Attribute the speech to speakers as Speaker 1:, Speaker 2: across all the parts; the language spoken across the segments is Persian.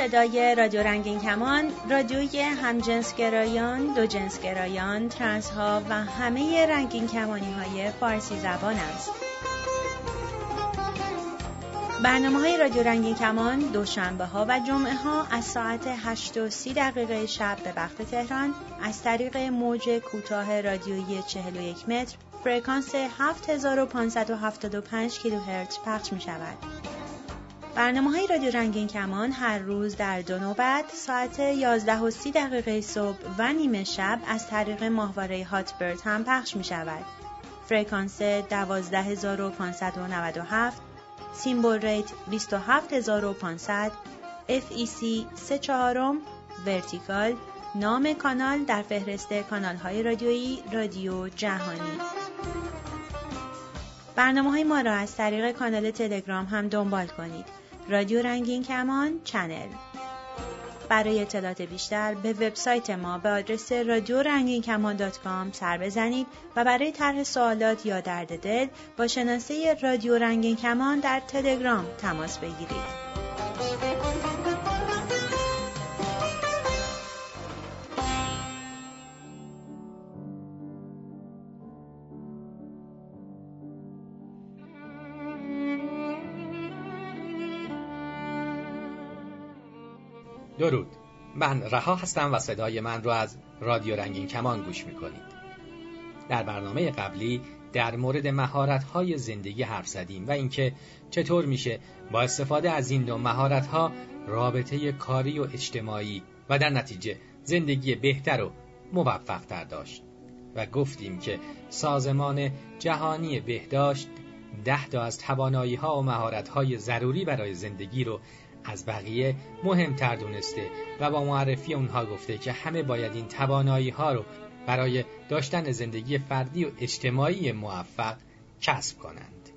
Speaker 1: صدای رادیو رنگین کمان رادیوی همجنسگرایان، دو جنسگرایان، ترنس ها و همه رنگین کمانی های فارسی زبان است. برنامه های رادیو رنگین کمان دوشنبه ها و جمعه ها از ساعت 8 و 30 دقیقه شب به وقت تهران از طریق موج کوتاه رادیویی 41 متر فرکانس 7575 کیلوهرتز پخش می شود. برنامه های رادیو رنگین کمان هر روز در دو نوبت ساعت 11 و 30 دقیقه صبح و نیمه شب از طریق ماهواره هاتبرد هم پخش می شود. فرکانس 12597 symbol rate 27500 FEC 3 چهارم vertical نام کانال در فهرست کانال های رادیویی رادیو جهانی برنامه های ما را از طریق کانال تلگرام هم دنبال کنید رادیو رنگین کمان channel برای اطلاعات بیشتر به وبسایت ما به آدرس رادیو رنگین کمان dot com سر بزنید و برای طرح سوالات یا درد دل با شناسه رادیو رنگین کمان در تلگرام تماس بگیرید.
Speaker 2: درود. من رها هستم و صدای من رو از رادیو رنگین کمان گوش می‌کنید. در برنامه قبلی در مورد مهارت‌های زندگی حرف زدیم و اینکه چطور میشه با استفاده از این دو مهارت‌ها رابطه کاری و اجتماعی و در نتیجه زندگی بهتر و موفقتر داشت. و گفتیم که سازمان جهانی بهداشت ده تا از توانایی ها و مهارت های ضروری برای زندگی رو از بقیه مهمتر دونسته و با معرفی اونها گفته که همه باید این توانایی ها رو برای داشتن زندگی فردی و اجتماعی موفق کسب کنند.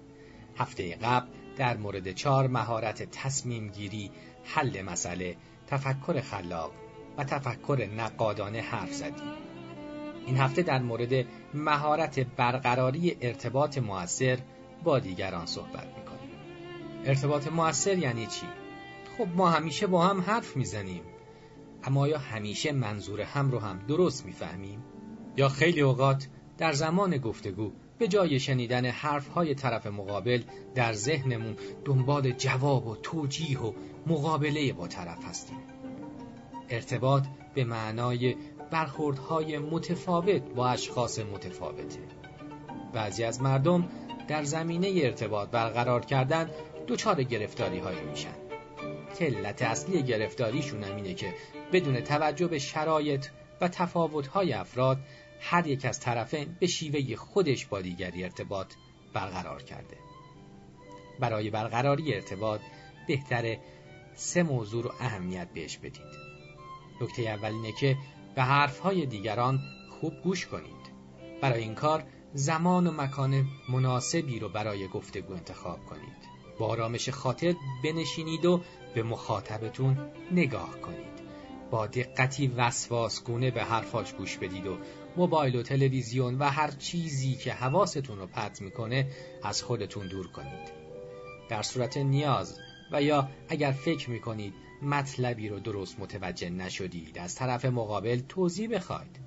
Speaker 2: هفته قبل در مورد چهار مهارت تصمیم گیری، حل مسئله، تفکر خلاق و تفکر نقادانه حرف زدیم. این هفته در مورد مهارت برقراری ارتباط موثر با دیگران صحبت می‌کنیم. ارتباط موثر یعنی چی؟ خب ما همیشه با هم حرف می‌زنیم. اما آیا همیشه منظور هم رو هم درست می‌فهمیم؟ یا خیلی اوقات در زمان گفتگو به جای شنیدن حرفهای طرف مقابل در ذهنمون دنبال جواب و توجیه و مقابله با طرف هستیم. ارتباط به معنای برخوردهای متفاوت با اشخاص متفاوته. بعضی از مردم در زمینه ارتباط برقرار کردن دچار گرفتاری هایی میشن. علت اصلی گرفتاریشون هم اینه که بدون توجه به شرایط و تفاوت‌های افراد هر یک از طرفین به شیوه خودش با دیگری ارتباط برقرار کرده. برای برقراری ارتباط بهتره سه موضوع رو اهمیت بهش بدید. نکته اول اینه که به حرفهای دیگران خوب گوش کنید. برای این کار زمان و مکان مناسبی رو برای گفتگو انتخاب کنید. با آرامش خاطر بنشینید و به مخاطبتون نگاه کنید. با دقتی وسواسگونه به حرفاش گوش بدید و موبایل و تلویزیون و هر چیزی که حواستون رو پرت می‌کنه از خودتون دور کنید. در صورت نیاز و یا اگر فکر می‌کنید مطلبی رو درست متوجه نشدید از طرف مقابل توضیح بخواید.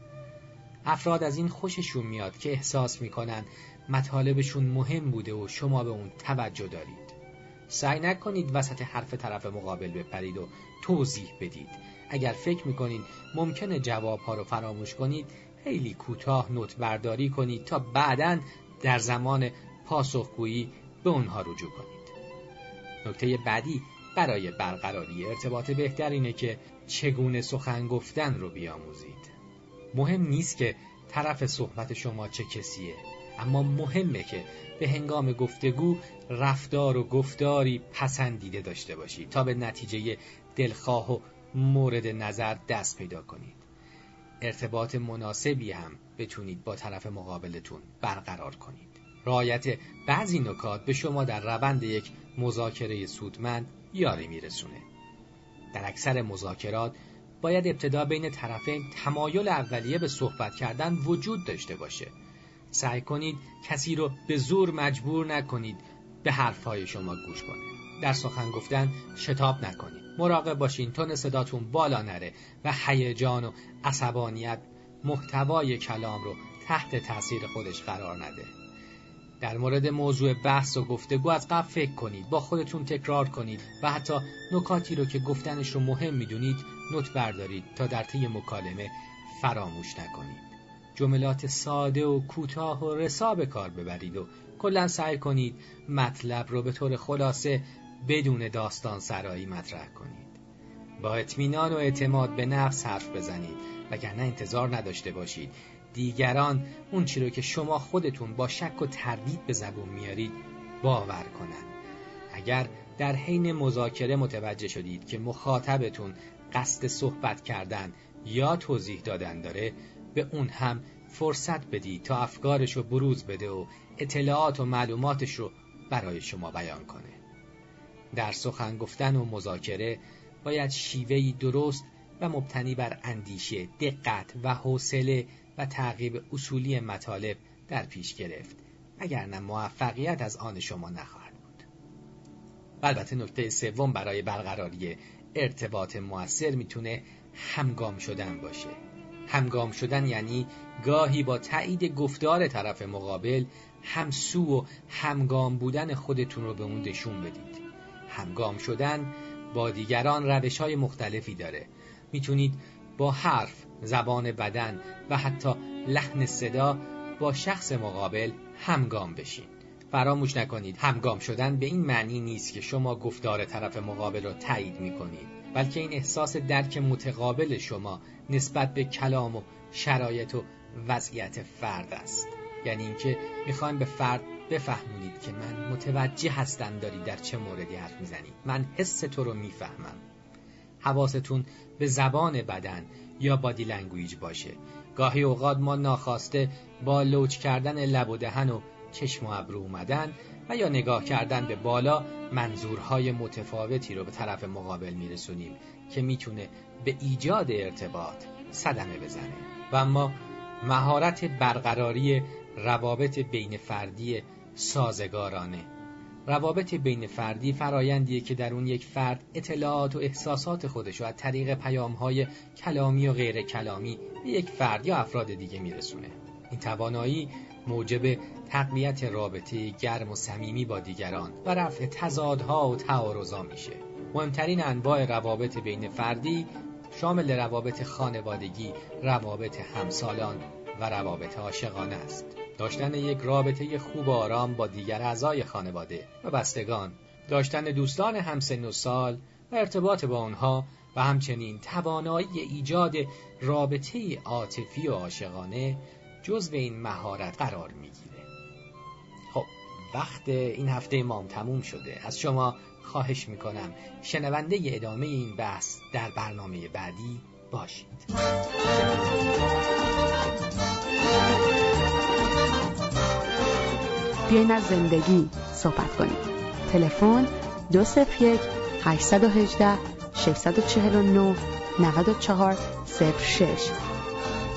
Speaker 2: افراد از این خوششون میاد که احساس می‌کنن مطالبشون مهم بوده و شما به اون توجه دارید. سعی نکنید وسط حرف طرف مقابل بپرید و توضیح بدید. اگر فکر می‌کنید ممکنه جوابها رو فراموش کنید خیلی کوتاه نوت برداری کنید تا بعدا در زمان پاسخگویی به اونها رجوع کنید. نکته بعدی برای برقراری ارتباط بهتر اینه که چگونه سخن گفتن رو بیاموزید. مهم نیست که طرف صحبت شما چه کسیه. اما مهمه که به هنگام گفتگو رفتار و گفتاری پسندیده داشته باشید تا به نتیجه دلخواه و مورد نظر دست پیدا کنید. ارتباط مناسبی هم بتونید با طرف مقابلتون برقرار کنید. رعایت بعضی نکات به شما در روند یک مذاکره سودمند یاری میرسونه. در اکثر مذاکرات باید ابتدا بین طرفین تمایل اولیه به صحبت کردن وجود داشته باشه. سعی کنید کسی رو به زور مجبور نکنید به حرفهای شما گوش کنه. در سخن گفتن شتاب نکنید. مراقب باشین تون صداتون بالا نره و هیجان و عصبانیت محتوای کلام رو تحت تاثیر خودش قرار نده. در مورد موضوع بحث و گفتگو از قبل فکر کنید با خودتون تکرار کنید و حتی نکاتی رو که گفتنش رو مهم می‌دونید نوت بردارید تا در طی مکالمه فراموش نکنید. جملات ساده و کوتاه و رسا به کار ببرید و کلا سعی کنید مطلب رو به طور خلاصه بدون داستان سرایی مطرح کنید. با اطمینان و اعتماد به نفس حرف بزنید. وگرنه انتظار نداشته باشید. دیگران اون چی رو که شما خودتون با شک و تردید به زبون میارید باور کنند. اگر در حین مذاکره متوجه شدید که مخاطبتون قصد صحبت کردن یا توضیح دادن داره به اون هم فرصت بدید تا افکارش رو بروز بده و اطلاعات و معلوماتش رو برای شما بیان کنه. در سخن گفتن و مذاکره باید شیوهی درست و مبتنی بر اندیشه، دقت و حوصله و تعقیب اصولی مطالب در پیش گرفت. اگر نه موفقیت از آن شما نخواهد بود. البته نکته سوم برای برقراری ارتباط موثر می‌تونه همگام شدن باشه. همگام شدن یعنی گاهی با تایید گفتار طرف مقابل همسو و همگام بودن خودتون رو به اون نشون بدید. همگام شدن با دیگران روش های مختلفی داره. می‌تونید با حرف زبان بدن و حتی لحن صدا با شخص مقابل همگام بشین. فراموش نکنید همگام شدن به این معنی نیست که شما گفتار طرف مقابل را تایید می‌کنید. بلکه این احساس درک متقابل شما نسبت به کلام و شرایط و وضعیت فرد است. یعنی اینکه می‌خوایم به فرد بفهمونیم که من متوجه هستم داری در چه موردی حرف می‌زنی. من حس تو رو می‌فهمم. حواستون به زبان بدن یا body language باشه. گاهی اوقات ما ناخواسته با کج کردن لب و دهن و چشم و ابرو اومدن و یا نگاه کردن به بالا منظورهای متفاوتی رو به طرف مقابل میرسونیم که می‌تونه به ایجاد ارتباط صدمه بزنه. و اما مهارت برقراری روابط بین فردی سازگارانه. روابط بین فردی فرایندیه که در اون یک فرد اطلاعات و احساسات خودش رو از طریق پیامهای کلامی و غیر کلامی به یک فرد یا افراد دیگه میرسونه. این توانایی موجب تقویت رابطه گرم و صمیمی با دیگران و رفع تضادها و تعارضا میشه مهمترین انواع روابط بین فردی شامل روابط خانوادگی، روابط همسالان و روابط عاشقانه است. داشتن یک رابطه خوب و آرام با دیگر اعضای خانواده و بستگان، داشتن دوستان همسن و سال و ارتباط با آنها و همچنین توانایی ایجاد رابطه عاطفی و عاشقانه جزو این مهارت قرار می‌گیره. وقت این هفته مام تموم شده. از شما خواهش می‌کنم شنونده ادامه این بحث در برنامه بعدی باشید.
Speaker 3: بیاین از زندگی صحبت کنیم. تلفن دو صفر یک 818 649 94 06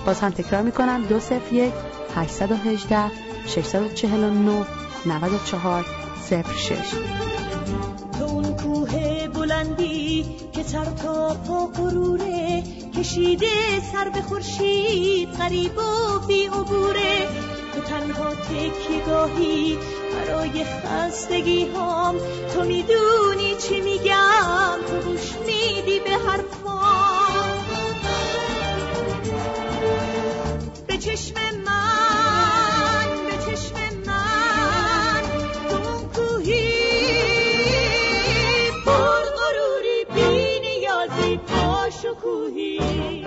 Speaker 3: باز هم تکرار می‌کنم دو صفر یک 818 649 94 06
Speaker 4: تو اون کوه بلندی که سر تا پا قروره کشیده سر به خورشید غریب و بی عبوره. تو تنها گاهی برای خستگی هم تو می‌دونی چی میگم تو گوش میدی به حرفام. به چشم من به چشم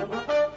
Speaker 4: شکوهی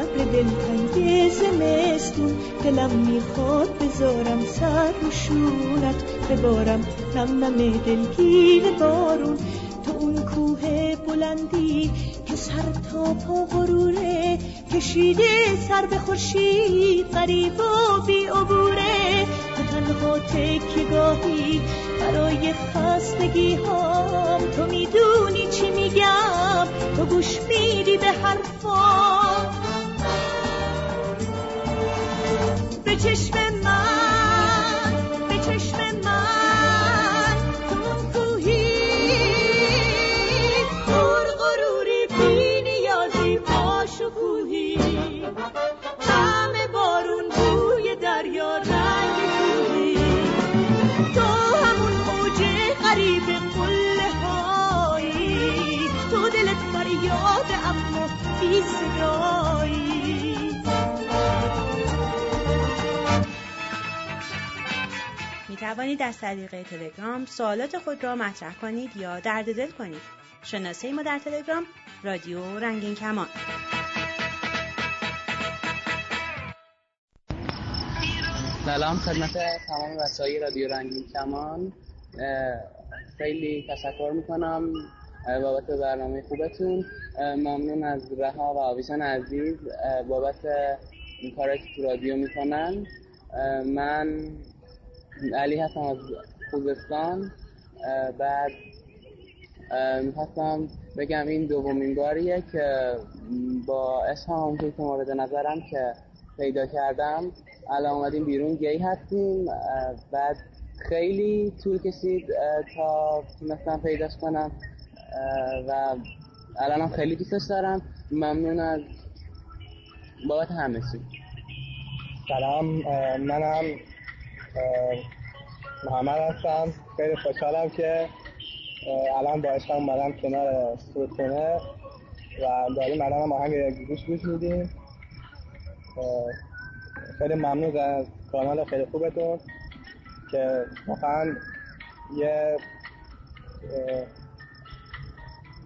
Speaker 4: ابر دلتنگ زمستون. دلم می‌خواد بذارم سر رو شونت. ببارم نم نم دلگیر بارون. تو اون کوه بلندی که سر تا پا غروره. کشیده سر به خورشید غریب و بی عبوره. تو تنها تکیگاهی برای خستگی هام تو می‌دونی چی میگم؟ تو گوش میدی به حرفام. چشم من به چشم من کوهی. پر غروری بی نیازی آشکوهی همه بارون بوی دریا رنگ کوهی. تو همون اوج غریب قله هایی. تو دلت فریاد اما بی صدایی.
Speaker 1: توانید از طریق تلگرام سوالات خود را مطرح کنید یا درد دل کنید. شناسه ما در تلگرام رادیو رنگین کمان.
Speaker 5: سلام خدمت تمام بچهای رادیو رنگین کمان خیلی تشکر می‌کنم بابت برنامه خوبتون ممنون از رها و آویشان عزیز بابت این کاری که تو رادیو می‌کنن من علی هستم از خوزستان بعد می‌خواستم بگم این دومین باریه که با عشق همونطور که مورد نظرم که پیدا کردم الان اومدیم بیرون گی هستیم بعد خیلی طول کشید تا تونستم پیداش کنم و الانم خیلی دوستش دارم. ممنون از بابت همه
Speaker 6: سلام منم محمد هستم. خیلی خوشحالم که الان با عشقم اومدم کنار سوتونه و داریم الان هم آهنگ گوش گوش میدیم. خیلی ممنون از کانال خیلی خوبتون که واقعا یه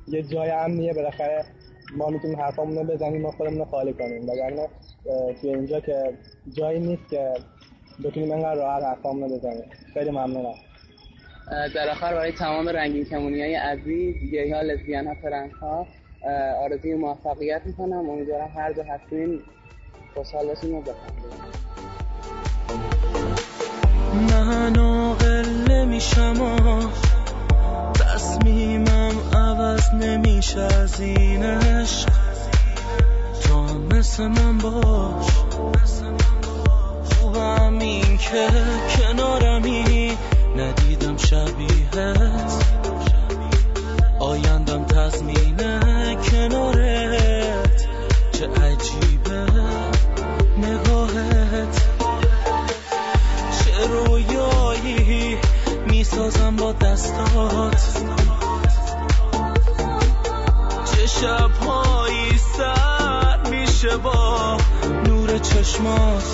Speaker 6: یه جای امنیه. بالاخره ما می‌تونیم حرفامون رو بزنیم و خودمون خالی کنیم. وگرنه توی اینجا که جایی نیست که بتونیم انقدر راحت حرفامون رو بزنیم خیلی ممنونم.
Speaker 5: در آخر برای تمام رنگین کمونی های عزیز گی ها لزبیان ها فرنگ ها آرزوی موفقیت می‌کنم. امیدوارم هر جا هستین خوشحال باشین و بخندین
Speaker 7: من عاقل نمیشم و تصمیمم عوض نمیشه. از این عشق تو هم مثل من باش. که کنارمی ندیدم شبیهت آیندم تضمینه کنارت. چه عجیبه نگاهت. چه رویایی می‌سازم با دستات. چه شبهایی سر میشه با نور چشمات.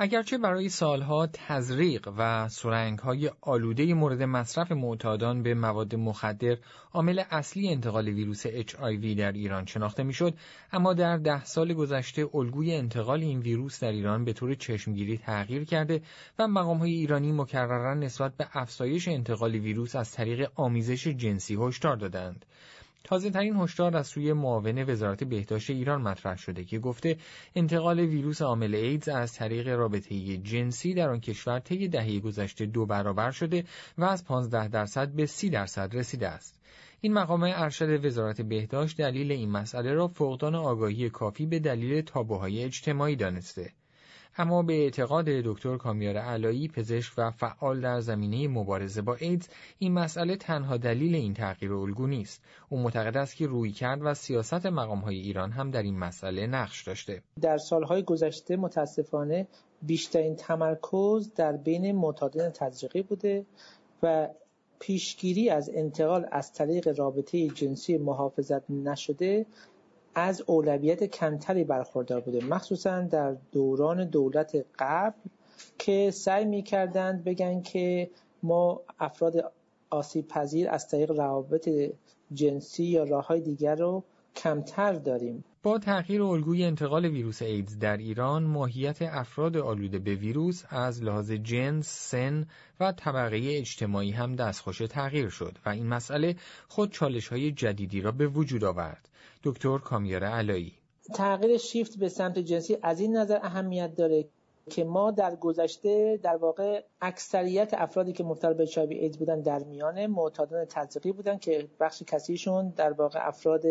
Speaker 8: اگرچه برای سالها تزریق و سرنگهای آلوده مورد مصرف معتادان به مواد مخدر عامل اصلی انتقال ویروس HIV در ایران شناخته می‌شد اما در ده سال گذشته الگوی انتقال این ویروس در ایران به طور چشمگیری تغییر کرده و مقامهای ایرانی مکررا نسبت به افزایش انتقال ویروس از طریق آمیزش جنسی هشدار دادند. تازه ترین هشدار از سوی معاون وزارت بهداشت ایران مطرح شده که گفته انتقال ویروس عامل ایدز از طریق رابطه جنسی در آن کشور طی دهه گذشته دو برابر شده و از 15 درصد به 30 درصد رسیده است. این مقام ارشد وزارت بهداشت دلیل این مسئله را فقدان آگاهی کافی به دلیل تابوهای اجتماعی دانسته. اما به اعتقاد دکتر کامیار علایی پزشک و فعال در زمینه مبارزه با ایدز این مسئله تنها دلیل این تغییر الگو نیست. او معتقد است که روی کرد و سیاست های ایران هم در این مسئله نقش داشته.
Speaker 9: در سالهای گذشته متاسفانه بیشترین تمرکز در بین معتادان تزریقی بوده و پیشگیری از انتقال از طریق رابطه جنسی محافظت نشده از اولویت کمتری برخوردار بوده مخصوصا در دوران دولت قبل که سعی می‌کردند بگن که ما افراد آسیب پذیر از طریق روابط جنسی یا راه های دیگر رو کمتر داریم
Speaker 8: با تغییر الگوی انتقال ویروس ایدز در ایران ماهیت افراد آلوده به ویروس از لحاظ جنس، سن و طبقه اجتماعی هم دستخوش تغییر شد و این مسئله خود چالش های جدیدی را به وجود آورد. دکتر کامیار علایی.
Speaker 9: تغییر شیفت به سمت جنسی از این نظر اهمیت داره که ما در گذشته در واقع اکثریت افرادی که مبتلا به اچ ایدز بودن در میان معتادان تزریقی بودن که بخش کسیشون در واقع افراد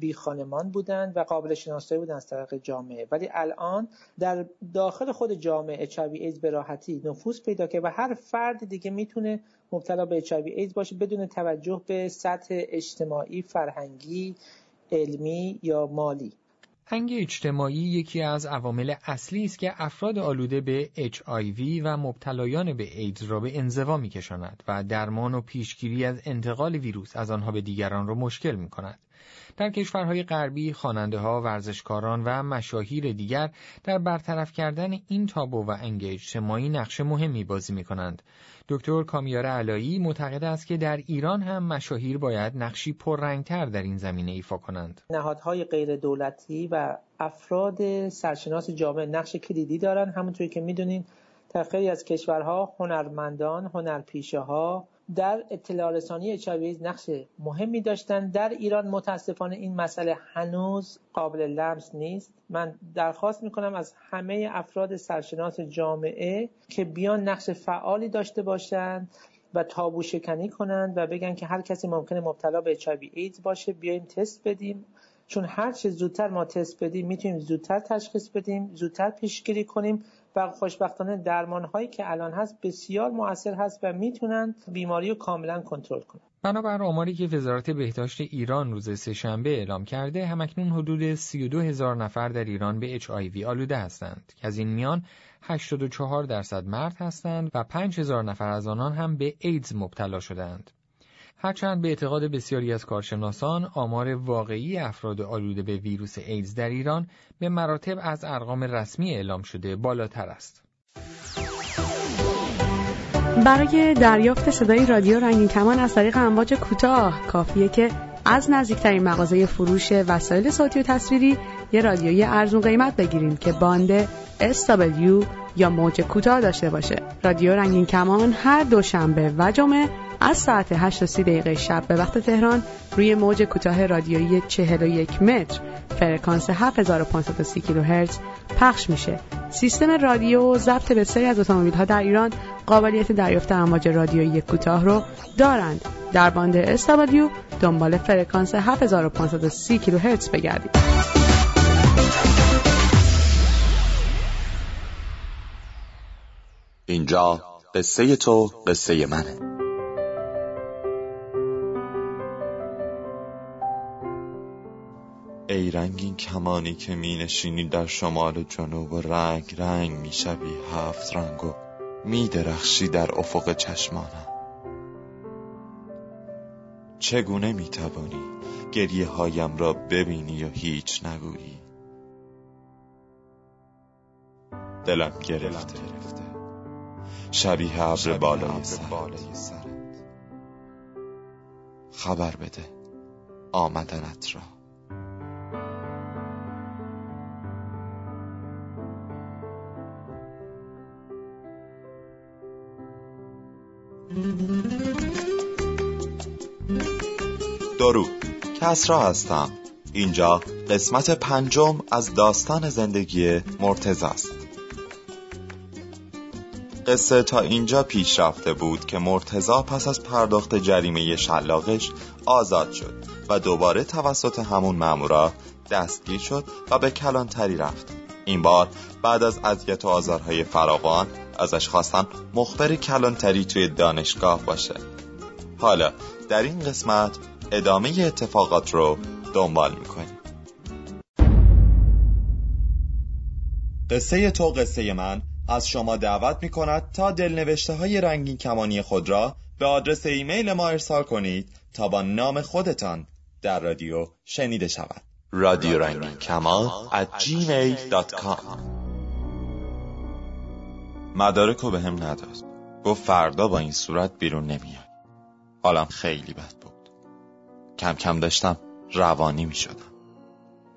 Speaker 9: بی خانمان بودن و قابل شناسایی بودن از طریق جامعه. ولی الان در داخل خود جامعه اچ ایدز به راحتی نفوذ پیدا که و هر فرد دیگه می‌تونه مبتلا به اچ ایدز باشه بدون توجه به سطح اجتماعی فرهنگی علمی یا مالی
Speaker 8: هنگ اجتماعی یکی از عوامل اصلی است که افراد آلوده به HIV و مبتلایان به ایدز را به انزوا میکشاند و درمان و پیشگیری از انتقال ویروس از آنها به دیگران را مشکل می کند. در کشورهای غربی خواننده ها، ورزشکاران و مشاهیر دیگر در برطرف کردن این تابو و انگ اجتماعی نقش مهمی بازی می کنند. دکتر کامیار علایی معتقد است که در ایران هم مشاهیر باید نقشی پررنگتر در این زمینه ایفا کنند.
Speaker 9: نهادهای غیر دولتی و افراد سرشناس جامعه نقش کلیدی دارند همونطوری که می‌دونین در خیلی از کشورها هنرمندان، هنرپیشه ها در اطلاع رسانی اچ نقش مهمی داشتن. در ایران متاسفانه این مسئله هنوز قابل لمس نیست. من درخواست می‌کنم از همه افراد سرشناس جامعه که بیان نقش فعالی داشته باشند و تابو شکنی کنند و بگن که هر کسی ممکنه مبتلا به اچ ایدز باشه. بیایم تست بدیم. چون هر چه زودتر ما تست بدیم می‌تونیم زودتر تشخیص بدیم زودتر پیشگیری کنیم. و خوشبختانه درمان هایی که الان هست بسیار مؤثر هست و می‌تونن بیماری رو کاملا کنترل کنن
Speaker 8: بنابر آماری که وزارت بهداشت ایران روز سهشنبه اعلام کرده همکنون حدود 32 هزار نفر در ایران به HIV آلوده هستند که از این میان 84 درصد مرد هستند و 5 هزار نفر از آنان هم به ایدز مبتلا شدند. هرچند به اعتقاد بسیاری از کارشناسان آمار واقعی افراد آلوده به ویروس ایدز در ایران به مراتب از ارقام رسمی اعلام شده بالاتر است.
Speaker 3: برای دریافت صدای رادیو رنگین کمان از طریق امواج کوتاه کافیه که از نزدیکترین مغازه فروش وسایل صوتی و تصویری یه رادیوی ارزون قیمت بگیریم که باند SW یا موج کوتاه داشته باشه. رادیو رنگین کمان هر دوشنبه و جمعه از ساعت 8 تا دقیقه شب به وقت تهران روی موج کوتاه رادیویی 41 متر فرکانس 7530 کیلوهرتز پخش میشه. سیستم رادیو ضبط بسیاری از اتومبیل ها در ایران قابلیت دریافت امواج رادیویی کوتاه رو دارند. در باند SW دنبال فرکانس 7530 کیلوهرتز بگردید.
Speaker 10: اینجا قصه تو قصه منه ای رنگین کمانی که می نشینی در شمال و جنوب و رنگ رنگ می شوی هفت رنگ و می درخشی در افق چشمانم. چگونه می توانی گریه هایم را ببینی و هیچ نگویی؟ دلم گرفته. شبیه ابر بالای سرت. خبر بده. آمدنت را. درود کسرا هستم. اینجا قسمت پنجم از داستان زندگی مرتز است. قصه تا اینجا پیش رفته بود که مرتزا پس از پرداخت جریمه شلاقش آزاد شد و دوباره توسط همون مامورا دستگیر شد و به کلانتری رفت. این بار بعد از اذیت و آزارهای فراوان ازش خواستن مخبر کلانتری توی دانشگاه باشه. حالا در این قسمت ادامه اتفاقات رو دنبال می‌کنیم. قصه تو قصه من از شما دعوت می کند تا دلنوشته های رنگین کمانی خود را به آدرس ایمیل ما ارسال کنید تا با نام خودتان در رادیو شنیده شود. رادیو رنگین کمان at gmail.com مدارک رو به هم نداد گفت فردا با این صورت بیرون نمیاد حالم خیلی بد بود. کم کم داشتم روانی می شدم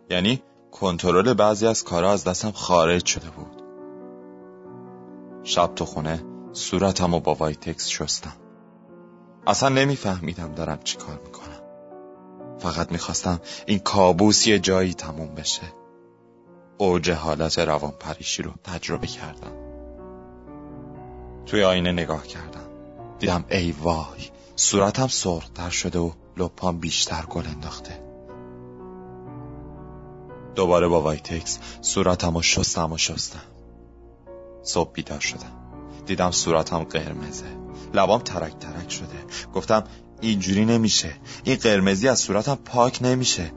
Speaker 10: یعنی کنترل بعضی از کارها از دستم خارج شده بود. شب تو خونه صورتم و با وایتکس شستم. اصلا نمیفهمیدم دارم چی کار می‌کنم. فقط می‌خواستم این کابوس یه جایی تموم بشه. اوج حالت روان پریشی رو تجربه کردم. توی آینه نگاه کردم. دیدم ای وای صورتم سرختر شده و لپام بیشتر گل انداخته. دوباره با وایتکس صورتم رو شستم و شستم. صبح بیدار شدم. دیدم صورتم قرمزه. لبام ترک ترک شده. گفتم اینجوری نمیشه. این قرمزی از صورتم پاک نمیشه.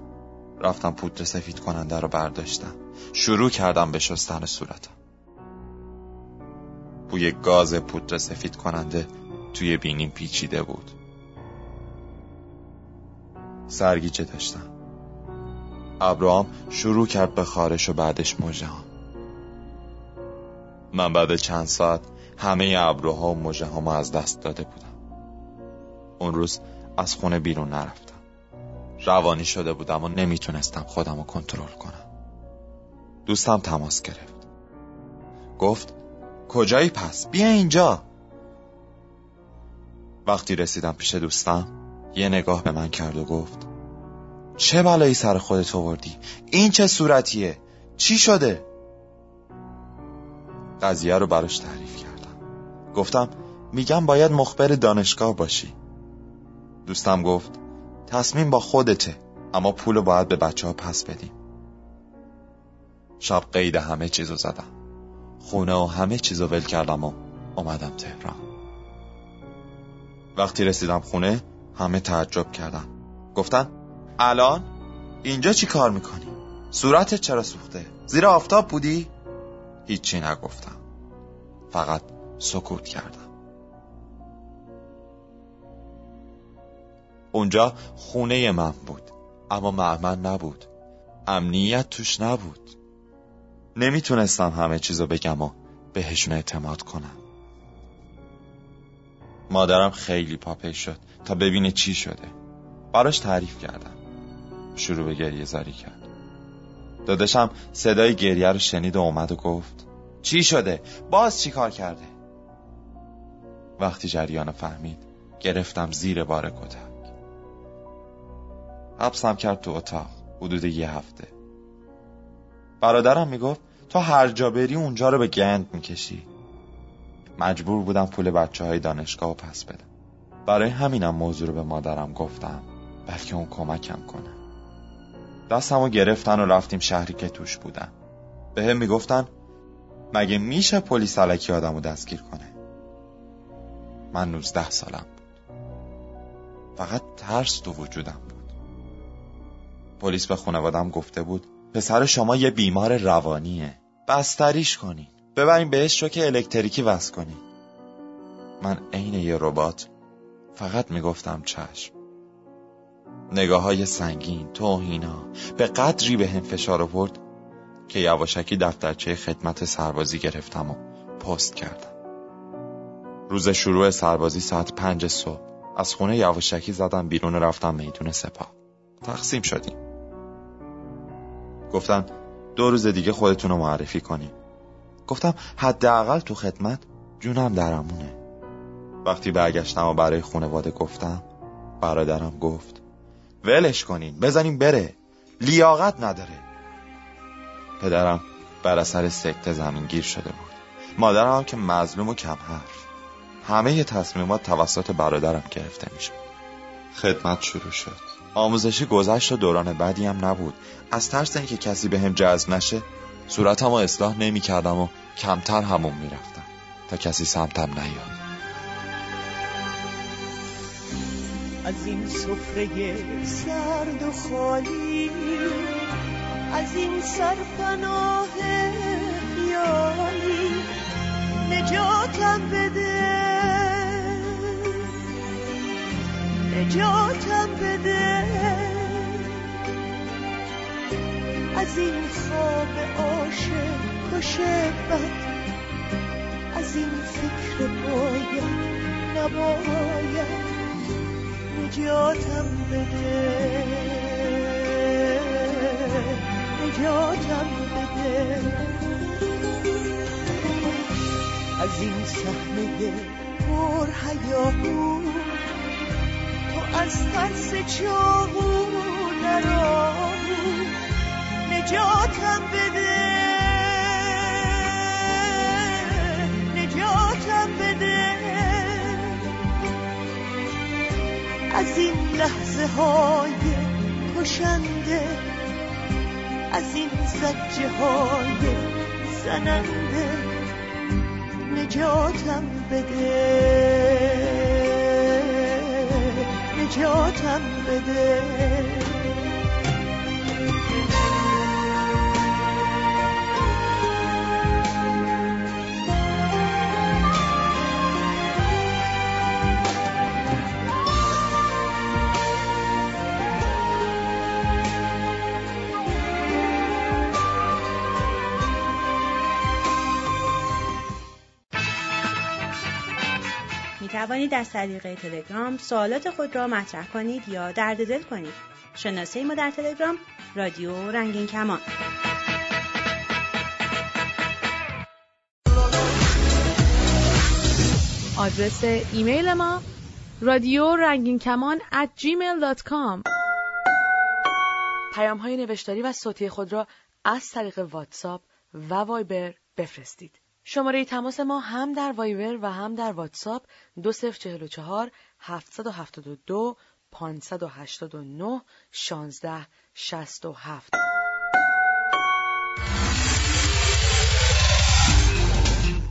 Speaker 10: رفتم پودر سفید کننده رو برداشتم. شروع کردم به شستن صورتم. بوی گاز پودر سفید کننده توی بینیم پیچیده بود. سرگیجه داشتم. ابراهام شروع کرد به خارش و بعدش مژه من بعد چند ساعت همه ابروها و ها از دست داده بودم. اون روز از خونه بیرون نرفتم. روانی شده بودم و نمی‌تونستم خودم رو کنترل کنم. دوستم تماس گرفت. گفت کجایی پس؟ بیا اینجا. وقتی رسیدم پیش دوستم یه نگاه به من کرد و گفت چه بلایی سر خودت آوردی؟ این چه صورتیه؟ چی شده؟ قضیه رو براش تعریف کردم. گفتم میگم باید مخبر دانشگاه باشی. دوستم گفت تصمیم با خودته اما پول باید به بچه ها پس بدیم. شب قید همه چیزو زدم. خونه و همه چیزو ول کردم و اومدم تهران. وقتی رسیدم خونه همه تعجب کردن. گفتن الان؟ اینجا چی کار می‌کنی؟ صورتت چرا سوخته؟ زیر آفتاب بودی؟ هیچی نگفتم. فقط سکوت کردم. اونجا خونه من بود. اما معمن نبود. امنیت توش نبود. نمی‌تونستم همه چیزو بگم و بهشون اعتماد کنم. مادرم خیلی پاپی شد تا ببینه چی شده. براش تعریف کردم. شروع به گریه زاری کرد. داداشم صدای گریه رو شنید و اومد و گفت چی شده؟ باز چی کار کرده؟ وقتی جریان فهمید گرفتم زیر بار کتک حبسم کرد تو اتاق. حدود یه هفته. برادرم می‌گفت تو هر جا بری اونجا رو به گند می‌کشی. مجبور بودم پول بچه های دانشگاه رو پس بدم. برای همینم موضوع رو به مادرم گفتم بلکه اون کمکم کنه. دستمو گرفتن و رفتیم شهری که توش بودن. به هم می‌گفتن مگه میشه پلیس علکی آدمو دستگیر کنه؟ من نوزده سالم بود. فقط ترس تو وجودم بود. پلیس به خانوادم گفته بود پسر شما یه بیمار روانیه. بستریش کنین. ببرین بهش که الکتریکی وصل کنین. من عین یه ربات فقط می‌گفتم چشم. نگاه های سنگین توهینا به قدری به هم فشار آورد که یواشکی دفترچه خدمت سربازی گرفتم و پست کردم. روز شروع سربازی ساعت پنج صبح. از خونه یواشکی زدم بیرون و رفتم میدون سپاه. تقسیم شدیم. گفتن دو روز دیگه خودتون رو معرفی کنیم گفتم حداقل تو خدمت جونم درمونه. وقتی برگشتم و برای خانواده گفتم برادرم گفت ولش کنین بزنین بره. لیاقت نداره. پدرم بر اثر سکته زمینگیر شده بود. مادرم که مظلوم و کم حرف. همه تصمیمات توسط برادرم گرفته میشه خدمت شروع شد. آموزشی گذشت و دوران بعدی هم نبود. از ترس اینکه کسی به هم جذب نشه صورتم رو اصلاح نمی کردم و کمتر همون می‌رفتم تا کسی سمتم نیاد.
Speaker 4: از این سفره سرد و خالی از این سرپناه خیالی نجاتم بده. نجاتم بده. از این خواب عاشق و از این فکر باید نباید نجاتم بده. نجاتم بده. از این صحنه پر هیاهو از ترس چاهو نرامو نجاتم بده. نجاتم بده. از این لحظه های کشنده از این زجه های زننده نجاتم بده. نجاتم بده.
Speaker 1: توانید از طریق تلگرام سوالات خود را مطرح کنید یا درد دل کنید. شناسه ما در تلگرام رادیو رنگین کمان.
Speaker 11: آدرس ایمیل ما رادیو رنگین کمان at gmail.com پیام های نوشتاری و صوتی خود را از طریق واتساپ و وایبر بفرستید. شماره تماس ما هم در وایبر و هم در واتساپ 2044 772 589 16 67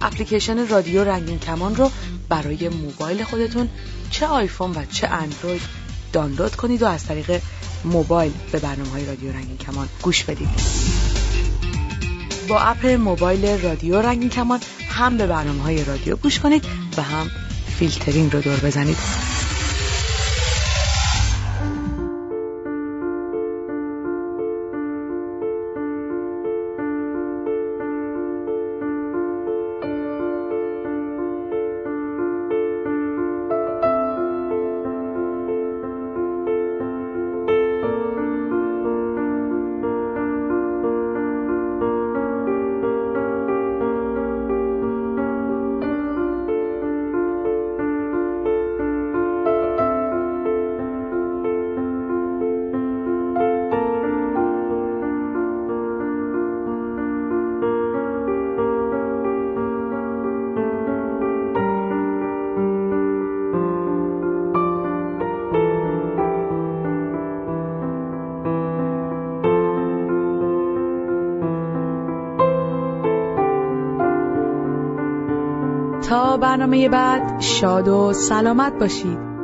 Speaker 11: اپلیکیشن رادیو رنگین کمان رو برای موبایل خودتون چه آیفون و چه اندروید دانلود کنید و از طریق موبایل به برنامه های رادیو رنگین کمان گوش بدید. با اپ موبایل رادیو رنگین کمان هم به برنامه های رادیو گوش کنید و هم فیلترینگ رو دور بزنید. برنامه بعد شاد و سلامت باشید.